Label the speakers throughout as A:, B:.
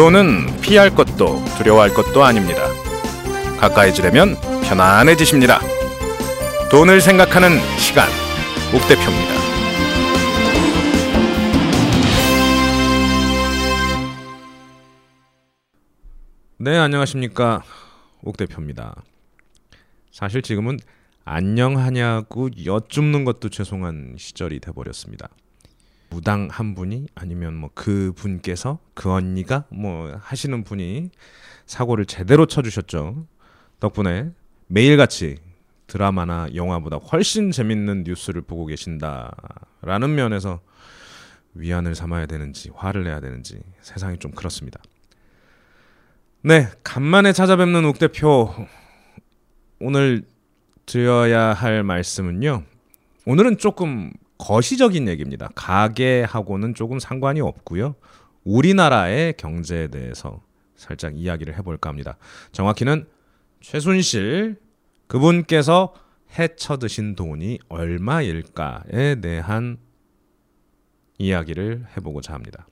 A: 돈은 피할 것도 두려워할 것도 아닙니다. 가까이 지려면 편안해지십니다. 돈을 생각하는 시간, 옥 대표입니다. 네, 안녕하십니까. 옥 대표입니다. 사실 지금은 안녕하냐고 여쭙는 것도 죄송한 시절이 돼버렸습니다. 무당 한 분이 아니면 뭐 그 분께서 그 언니가 뭐 하시는 분이 사고를 제대로 쳐주셨죠. 덕분에 매일같이 드라마나 영화보다 훨씬 재밌는 뉴스를 보고 계신다라는 면에서 위안을 삼아야 되는지 화를 내야 되는지 세상이 좀 그렇습니다. 네, 간만에 찾아뵙는 옥 대표 오늘 드려야 할 말씀은요. 오늘은 조금 거시적인 얘기입니다. 가계하고는 조금 상관이 없고요. 우리나라의 경제에 대해서 살짝 이야기를 해볼까 합니다. 정확히는 최순실 그분께서 해쳐 드신 돈이 얼마일까에 대한 이야기를 해보고자 합니다.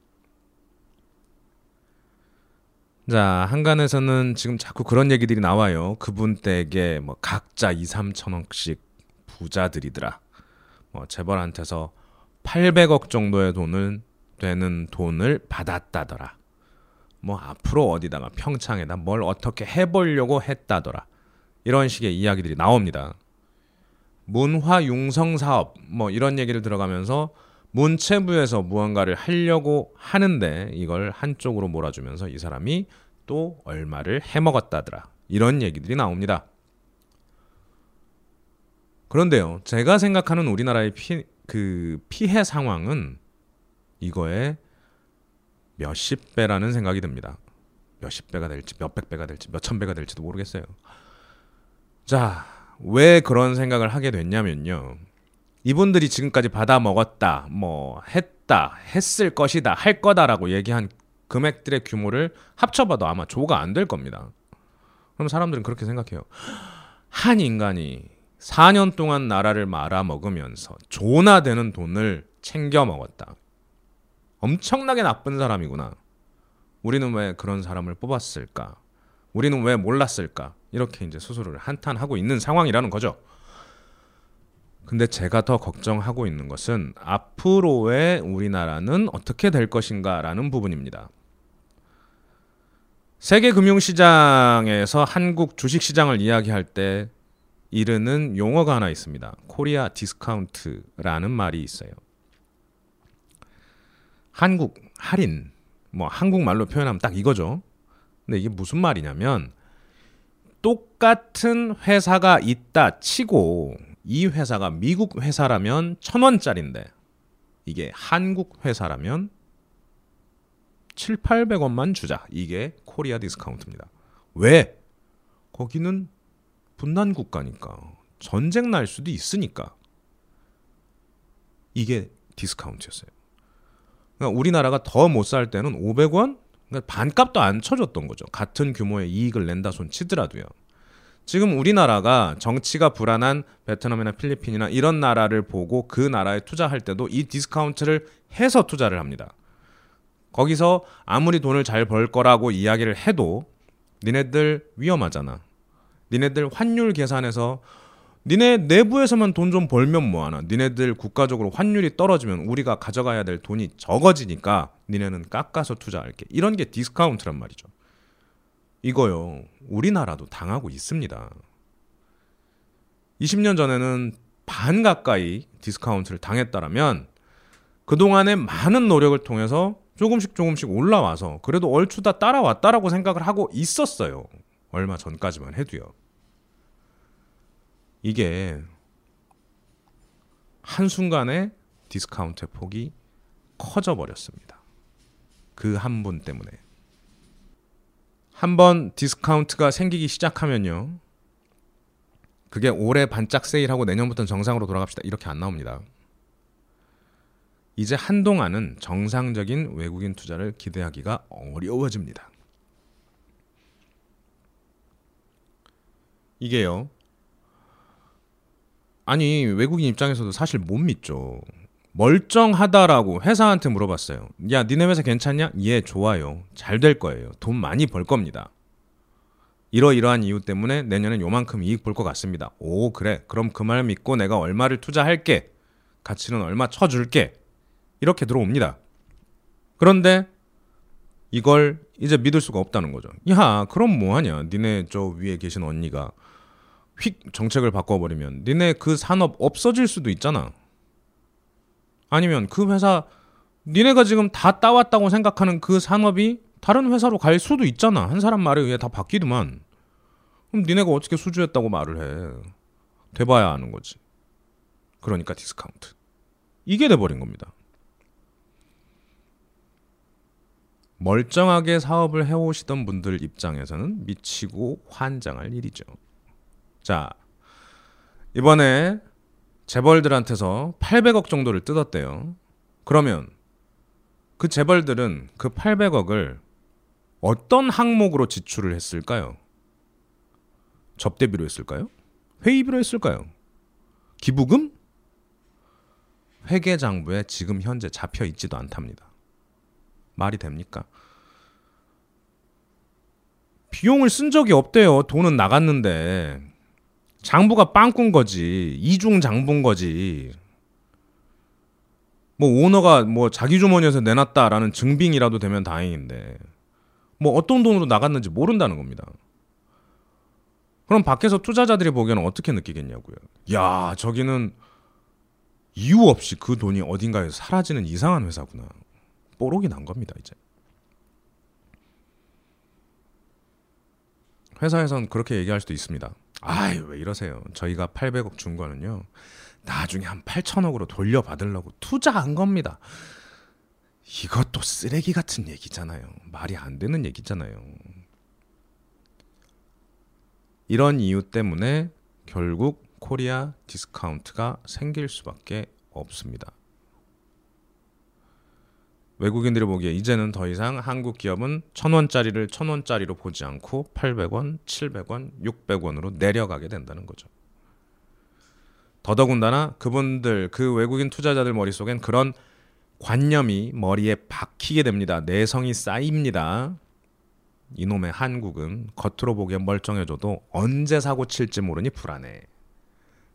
A: 자, 한간에서는 지금 자꾸 그런 얘기들이 나와요. 그분 댁에 뭐 각자 2, 3천억씩 부자들이더라. 뭐 재벌한테서 800억 정도의 돈을 되는 돈을 받았다더라. 뭐 앞으로 어디다가 평창에다 뭘 어떻게 해보려고 했다더라. 이런 식의 이야기들이 나옵니다. 문화 융성 사업 뭐 이런 얘기를 들어가면서 문체부에서 무언가를 하려고 하는데 이걸 한쪽으로 몰아주면서 이 사람이 또 얼마를 해먹었다더라. 이런 얘기들이 나옵니다. 그런데요, 제가 생각하는 우리나라의 피, 그 피해 상황은 이거에 몇십 배라는 생각이 듭니다. 몇십 배가 될지, 몇백 배가 될지, 몇천 배가 될지도 모르겠어요. 자, 왜 그런 생각을 하게 됐냐면요. 이분들이 지금까지 받아 먹었다, 뭐, 했다, 했을 것이다, 할 거다라고 얘기한 금액들의 규모를 합쳐봐도 아마 조가 안 될 겁니다. 그럼 사람들은 그렇게 생각해요. 한 인간이 4년 동안 나라를 말아먹으면서 조나 되는 돈을 챙겨 먹었다. 엄청나게 나쁜 사람이구나. 우리는 왜 그런 사람을 뽑았을까? 우리는 왜 몰랐을까? 이렇게 이제 스스로를 한탄하고 있는 상황이라는 거죠. 근데 제가 더 걱정하고 있는 것은 앞으로의 우리나라는 어떻게 될 것인가라는 부분입니다. 세계 금융시장에서 한국 주식시장을 이야기할 때 이르는 용어가 하나 있습니다. 코리아 디스카운트라는 말이 있어요. 한국 할인 뭐 한국말로 표현하면 딱 이거죠. 근데 이게 무슨 말이냐면 똑같은 회사가 있다 치고 이 회사가 미국 회사라면 천 원짜리인데 이게 한국 회사라면 7, 800원만 주자. 이게 코리아 디스카운트입니다. 왜? 거기는 분단 국가니까 전쟁 날 수도 있으니까 이게 디스카운트였어요. 그러니까 우리나라가 더 못 살 때는 500원 그러니까 반값도 안 쳐줬던 거죠. 같은 규모의 이익을 낸다 손 치더라도요. 지금 우리나라가 정치가 불안한 베트남이나 필리핀이나 이런 나라를 보고 그 나라에 투자할 때도 이 디스카운트를 해서 투자를 합니다. 거기서 아무리 돈을 잘 벌 거라고 이야기를 해도 니네들 위험하잖아. 니네들 환율 계산해서 니네 내부에서만 돈 좀 벌면 뭐하나. 니네들 국가적으로 환율이 떨어지면 우리가 가져가야 될 돈이 적어지니까 니네는 깎아서 투자할게. 이런 게 디스카운트란 말이죠. 이거요. 우리나라도 당하고 있습니다. 20년 전에는 반 가까이 디스카운트를 당했다라면 그동안의 많은 노력을 통해서 조금씩 조금씩 올라와서 그래도 얼추 다 따라왔다라고 생각을 하고 있었어요. 얼마 전까지만 해도요. 이게 한순간에 디스카운트의 폭이 커져 버렸습니다. 그 한 분 때문에. 한번 디스카운트가 생기기 시작하면요. 그게 올해 반짝 세일하고 내년부터는 정상으로 돌아갑시다. 이렇게 안 나옵니다. 이제 한동안은 정상적인 외국인 투자를 기대하기가 어려워집니다. 이게요. 아니 외국인 입장에서도 사실 못 믿죠. 멀쩡하다라고 회사한테 물어봤어요. 야, 니네 회사 괜찮냐? 예, 좋아요. 잘 될 거예요. 돈 많이 벌 겁니다. 이러이러한 이유 때문에 내년엔 요만큼 이익 볼 것 같습니다. 오, 그래. 그럼 그 말 믿고 내가 얼마를 투자할게. 가치는 얼마 쳐줄게. 이렇게 들어옵니다. 그런데 이걸 이제 믿을 수가 없다는 거죠. 야, 그럼 뭐 하냐? 니네 저 위에 계신 언니가 휙 정책을 바꿔버리면 니네 그 산업 없어질 수도 있잖아. 아니면 그 회사 니네가 지금 다 따왔다고 생각하는 그 산업이 다른 회사로 갈 수도 있잖아. 한 사람 말에 의해 다 바뀌더만. 그럼 니네가 어떻게 수주했다고 말을 해. 돼봐야 아는 거지. 그러니까 디스카운트. 이게 돼버린 겁니다. 멀쩡하게 사업을 해오시던 분들 입장에서는 미치고 환장할 일이죠. 자, 이번에 재벌들한테서 800억 정도를 뜯었대요. 그러면 그 재벌들은 그 800억을 어떤 항목으로 지출을 했을까요? 접대비로 했을까요? 회의비로 했을까요? 기부금? 회계장부에 지금 현재 잡혀 있지도 않답니다. 말이 됩니까? 비용을 쓴 적이 없대요. 돈은 나갔는데. 장부가 빵꾼 거지. 이중 장부인 거지. 뭐 오너가 뭐 자기 주머니에서 내놨다라는 증빙이라도 되면 다행인데. 뭐 어떤 돈으로 나갔는지 모른다는 겁니다. 그럼 밖에서 투자자들이 보기에는 어떻게 느끼겠냐고요. 야, 저기는 이유 없이 그 돈이 어딘가에 사라지는 이상한 회사구나. 뽀록이 난 겁니다, 이제. 회사에선 그렇게 얘기할 수도 있습니다. 아이, 왜 이러세요? 저희가 800억 준 거는요. 나중에 한 8천억으로 돌려받으려고 투자한 겁니다. 이것도 쓰레기 같은 얘기잖아요. 말이 안 되는 얘기잖아요. 이런 이유 때문에 결국 코리아 디스카운트가 생길 수밖에 없습니다. 외국인들이 보기에 이제는 더 이상 한국 기업은 천 원짜리를 천 원짜리로 보지 않고 800원, 700원, 600원으로 내려가게 된다는 거죠. 더더군다나 그분들 그 외국인 투자자들 머릿속엔 그런 관념이 머리에 박히게 됩니다. 내성이 쌓입니다. 이놈의 한국은 겉으로 보기엔 멀쩡해져도 언제 사고 칠지 모르니 불안해.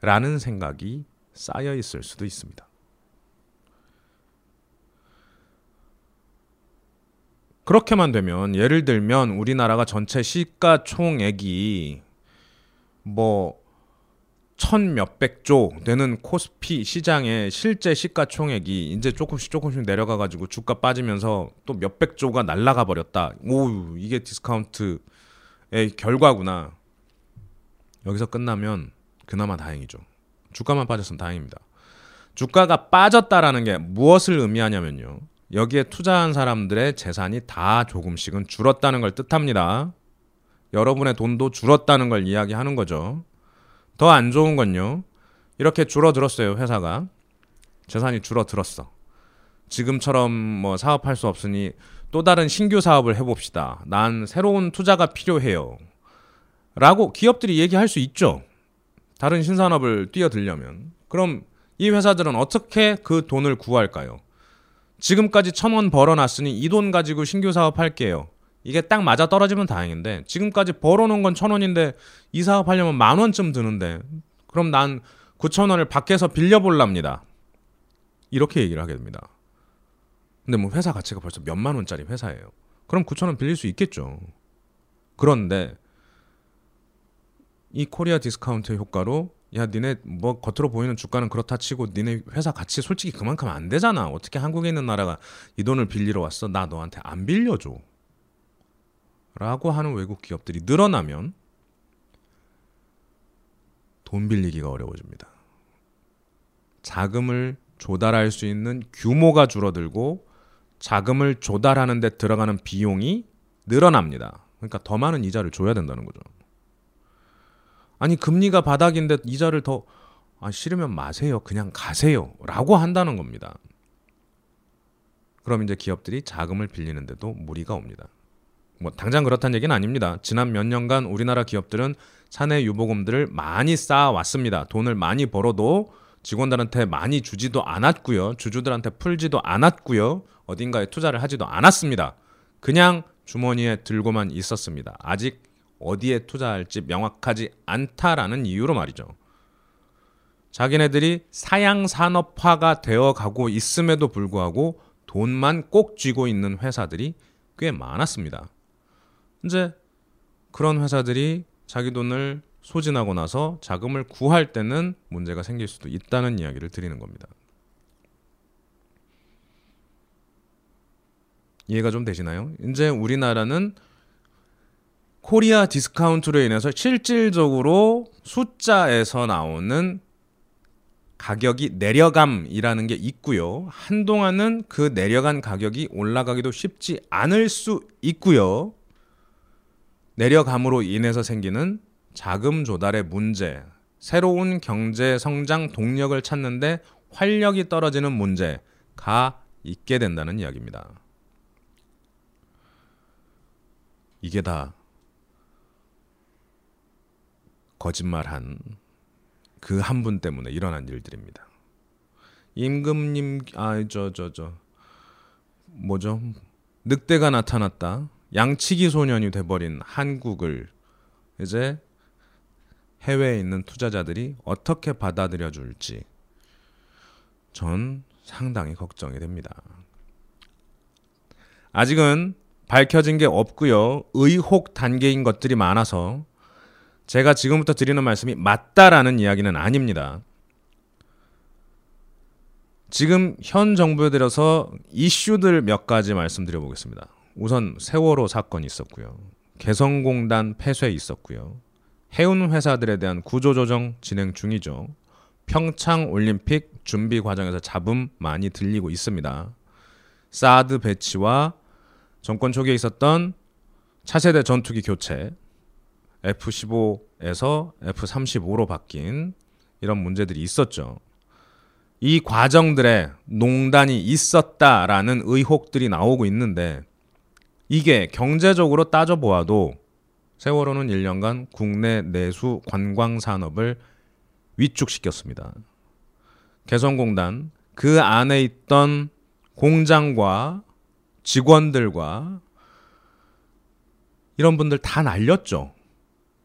A: 라는 생각이 쌓여 있을 수도 있습니다. 그렇게만 되면 예를 들면 우리나라가 전체 시가총액이 뭐 천 몇백 조 되는 코스피 시장의 실제 시가총액이 이제 조금씩 조금씩 내려가 가지고 주가 빠지면서 또 몇백 조가 날라가 버렸다. 오, 이게 디스카운트의 결과구나. 여기서 끝나면 그나마 다행이죠. 주가만 빠졌으면 다행입니다. 주가가 빠졌다라는 게 무엇을 의미하냐면요. 여기에 투자한 사람들의 재산이 다 조금씩은 줄었다는 걸 뜻합니다. 여러분의 돈도 줄었다는 걸 이야기하는 거죠. 더 안 좋은 건요. 이렇게 줄어들었어요, 회사가. 재산이 줄어들었어. 지금처럼 뭐 사업할 수 없으니 또 다른 신규 사업을 해봅시다. 난 새로운 투자가 필요해요. 라고 기업들이 얘기할 수 있죠. 다른 신산업을 뛰어들려면. 그럼 이 회사들은 어떻게 그 돈을 구할까요? 지금까지 천원 벌어놨으니 이 돈 가지고 신규 사업 할게요. 이게 딱 맞아 떨어지면 다행인데 지금까지 벌어놓은 건 천 원인데 이 사업 하려면 만 원쯤 드는데 그럼 난 구천 원을 밖에서 빌려볼랍니다. 이렇게 얘기를 하게 됩니다. 근데 뭐 회사 가치가 벌써 몇만 원짜리 회사예요. 그럼 구천 원 빌릴 수 있겠죠. 그런데 이 코리아 디스카운트 효과로 야 니네 뭐 겉으로 보이는 주가는 그렇다 치고 니네 회사 가치 솔직히 그만큼 안 되잖아. 어떻게 한국에 있는 나라가 이 돈을 빌리러 왔어? 나 너한테 안 빌려줘. 라고 하는 외국 기업들이 늘어나면 돈 빌리기가 어려워집니다. 자금을 조달할 수 있는 규모가 줄어들고 자금을 조달하는 데 들어가는 비용이 늘어납니다. 그러니까 더 많은 이자를 줘야 된다는 거죠. 아니 금리가 바닥인데 이자를 더 아, 싫으면 마세요. 그냥 가세요. 라고 한다는 겁니다. 그럼 이제 기업들이 자금을 빌리는데도 무리가 옵니다. 뭐 당장 그렇다는 얘기는 아닙니다. 지난 몇 년간 우리나라 기업들은 사내 유보금들을 많이 쌓아왔습니다. 돈을 많이 벌어도 직원들한테 많이 주지도 않았고요. 주주들한테 풀지도 않았고요. 어딘가에 투자를 하지도 않았습니다. 그냥 주머니에 들고만 있었습니다. 아직 어디에 투자할지 명확하지 않다라는 이유로 말이죠. 자기네들이 사양 산업화가 되어 가고 있음에도 불구하고 돈만 꼭 쥐고 있는 회사들이 꽤 많았습니다. 이제 그런 회사들이 자기 돈을 소진하고 나서 자금을 구할 때는 문제가 생길 수도 있다는 이야기를 드리는 겁니다. 이해가 좀 되시나요? 이제 우리나라는 코리아 디스카운트로 인해서 실질적으로 숫자에서 나오는 가격이 내려감이라는 게 있고요. 한동안은 그 내려간 가격이 올라가기도 쉽지 않을 수 있고요. 내려감으로 인해서 생기는 자금 조달의 문제, 새로운 경제 성장 동력을 찾는데 활력이 떨어지는 문제가 있게 된다는 이야기입니다. 이게 다 거짓말한 그 한 분 때문에 일어난 일들입니다. 임금님 아 저 저 저 뭐죠? 늑대가 나타났다. 양치기 소년이 돼버린 한국을 이제 해외에 있는 투자자들이 어떻게 받아들여 줄지 전 상당히 걱정이 됩니다. 아직은 밝혀진 게 없고요. 의혹 단계인 것들이 많아서 제가 지금부터 드리는 말씀이 맞다라는 이야기는 아닙니다. 지금 현 정부에 들어서 이슈들 몇 가지 말씀드려 보겠습니다. 우선 세월호 사건이 있었고요. 개성공단 폐쇄 있었고요. 해운 회사들에 대한 구조조정 진행 중이죠. 평창 올림픽 준비 과정에서 잡음 많이 들리고 있습니다. 사드 배치와 정권 초기에 있었던 차세대 전투기 교체, F-15에서 F-35로 바뀐 이런 문제들이 있었죠. 이 과정들에 농단이 있었다라는 의혹들이 나오고 있는데 이게 경제적으로 따져보아도 세월호는 1년간 국내 내수 관광 산업을 위축시켰습니다. 개성공단 그 안에 있던 공장과 직원들과 이런 분들 다 날렸죠.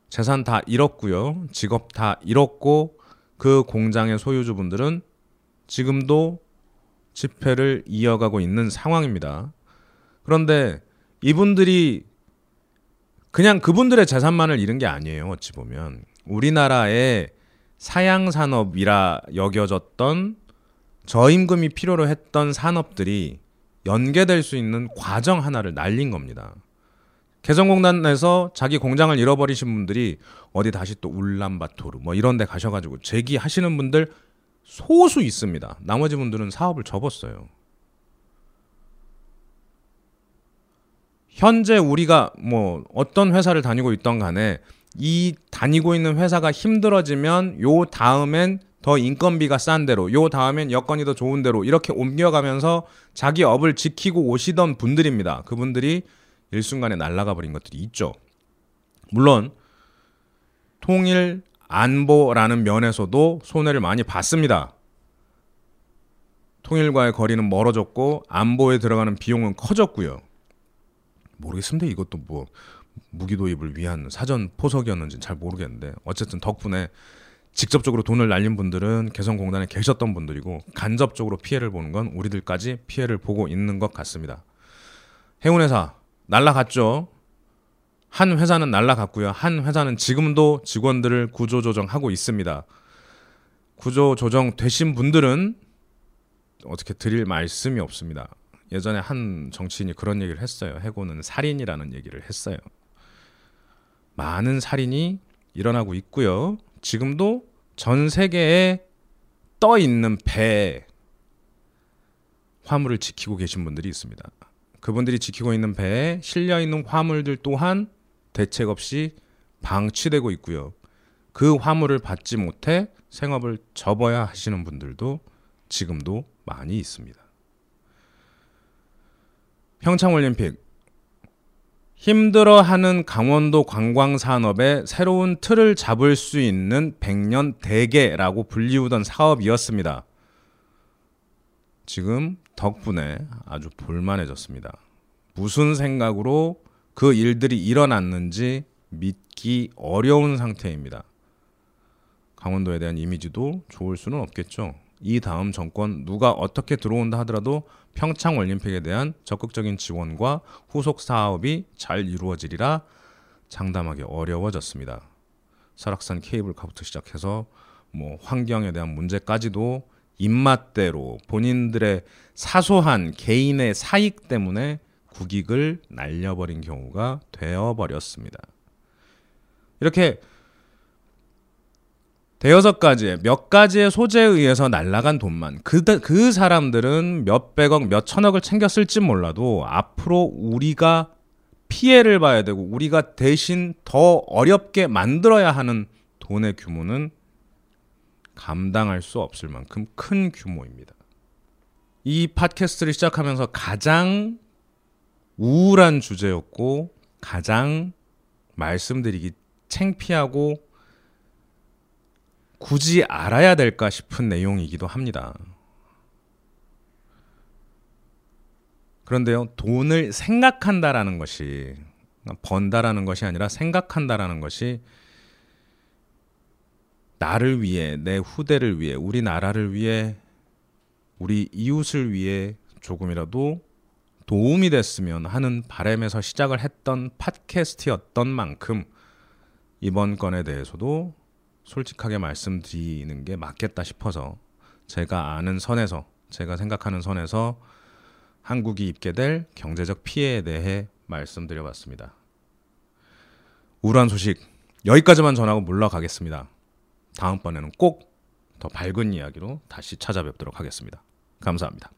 A: 재산 다 잃었고요. 직업 다 잃었고 그 공장의 소유주분들은 지금도 집회를 이어가고 있는 상황입니다. 그런데 이분들이 그냥 그분들의 재산만을 잃은 게 아니에요. 어찌 보면 우리나라의 사양 산업이라 여겨졌던 저임금이 필요로 했던 산업들이 연계될 수 있는 과정 하나를 날린 겁니다. 개성공단에서 자기 공장을 잃어버리신 분들이 어디 다시 또 울란바토르 뭐 이런 데 가셔가지고 재기하시는 분들 소수 있습니다. 나머지 분들은 사업을 접었어요. 현재 우리가 뭐 어떤 회사를 다니고 있던 간에 이 다니고 있는 회사가 힘들어지면 요 다음엔 더 인건비가 싼 대로, 요 다음엔 여건이 더 좋은 대로 이렇게 옮겨가면서 자기 업을 지키고 오시던 분들입니다. 그분들이 일순간에 날아가 버린 것들이 있죠. 물론 통일 안보라는 면에서도 손해를 많이 봤습니다. 통일과의 거리는 멀어졌고 안보에 들어가는 비용은 커졌고요. 모르겠습니다. 이것도 뭐 무기 도입을 위한 사전 포석이었는지 잘 모르겠는데 어쨌든 덕분에 직접적으로 돈을 날린 분들은 개성공단에 계셨던 분들이고 간접적으로 피해를 보는 건 우리들까지 피해를 보고 있는 것 같습니다. 해운회사 날라갔죠. 한 회사는 날라갔고요. 한 회사는 지금도 직원들을 구조조정하고 있습니다. 구조조정 되신 분들은 어떻게 드릴 말씀이 없습니다. 예전에 한 정치인이 그런 얘기를 했어요. 해고는 살인이라는 얘기를 했어요. 많은 살인이 일어나고 있고요. 지금도 전 세계에 떠 있는 배에 화물을 지키고 계신 분들이 있습니다. 그분들이 지키고 있는 배에 실려 있는 화물들 또한 대책 없이 방치되고 있고요. 그 화물을 받지 못해 생업을 접어야 하시는 분들도 지금도 많이 있습니다. 평창올림픽 힘들어하는 강원도 관광 산업의 새로운 틀을 잡을 수 있는 백년 대계라고 불리우던 사업이었습니다. 지금 덕분에 아주 볼만해졌습니다. 무슨 생각으로 그 일들이 일어났는지 믿기 어려운 상태입니다. 강원도에 대한 이미지도 좋을 수는 없겠죠. 이 다음 정권 누가 어떻게 들어온다 하더라도 평창 올림픽에 대한 적극적인 지원과 후속 사업이 잘 이루어지리라 장담하기 어려워졌습니다. 설악산 케이블카부터 시작해서 뭐 환경에 대한 문제까지도 입맛대로 본인들의 사소한 개인의 사익 때문에 국익을 날려버린 경우가 되어버렸습니다. 이렇게 대여섯 가지의 몇 가지의 소재에 의해서 날라간 돈만 그, 그 사람들은 몇백억 몇천억을 챙겼을지 몰라도 앞으로 우리가 피해를 봐야 되고 우리가 대신 더 어렵게 만들어야 하는 돈의 규모는 감당할 수 없을 만큼 큰 규모입니다. 이 팟캐스트를 시작하면서 가장 우울한 주제였고 가장 말씀드리기 창피하고 굳이 알아야 될까 싶은 내용이기도 합니다. 그런데요, 돈을 생각한다라는 것이 번다라는 것이 아니라 생각한다라는 것이 나를 위해, 내 후대를 위해, 우리나라를 위해, 우리 이웃을 위해 조금이라도 도움이 됐으면 하는 바램에서 시작을 했던 팟캐스트였던 만큼 이번 건에 대해서도 솔직하게 말씀드리는 게 맞겠다 싶어서 제가 아는 선에서 제가 생각하는 선에서 한국이 입게 될 경제적 피해에 대해 말씀드려봤습니다. 우울한 소식 여기까지만 전하고 물러가겠습니다. 다음번에는 꼭 더 밝은 이야기로 다시 찾아뵙도록 하겠습니다. 감사합니다.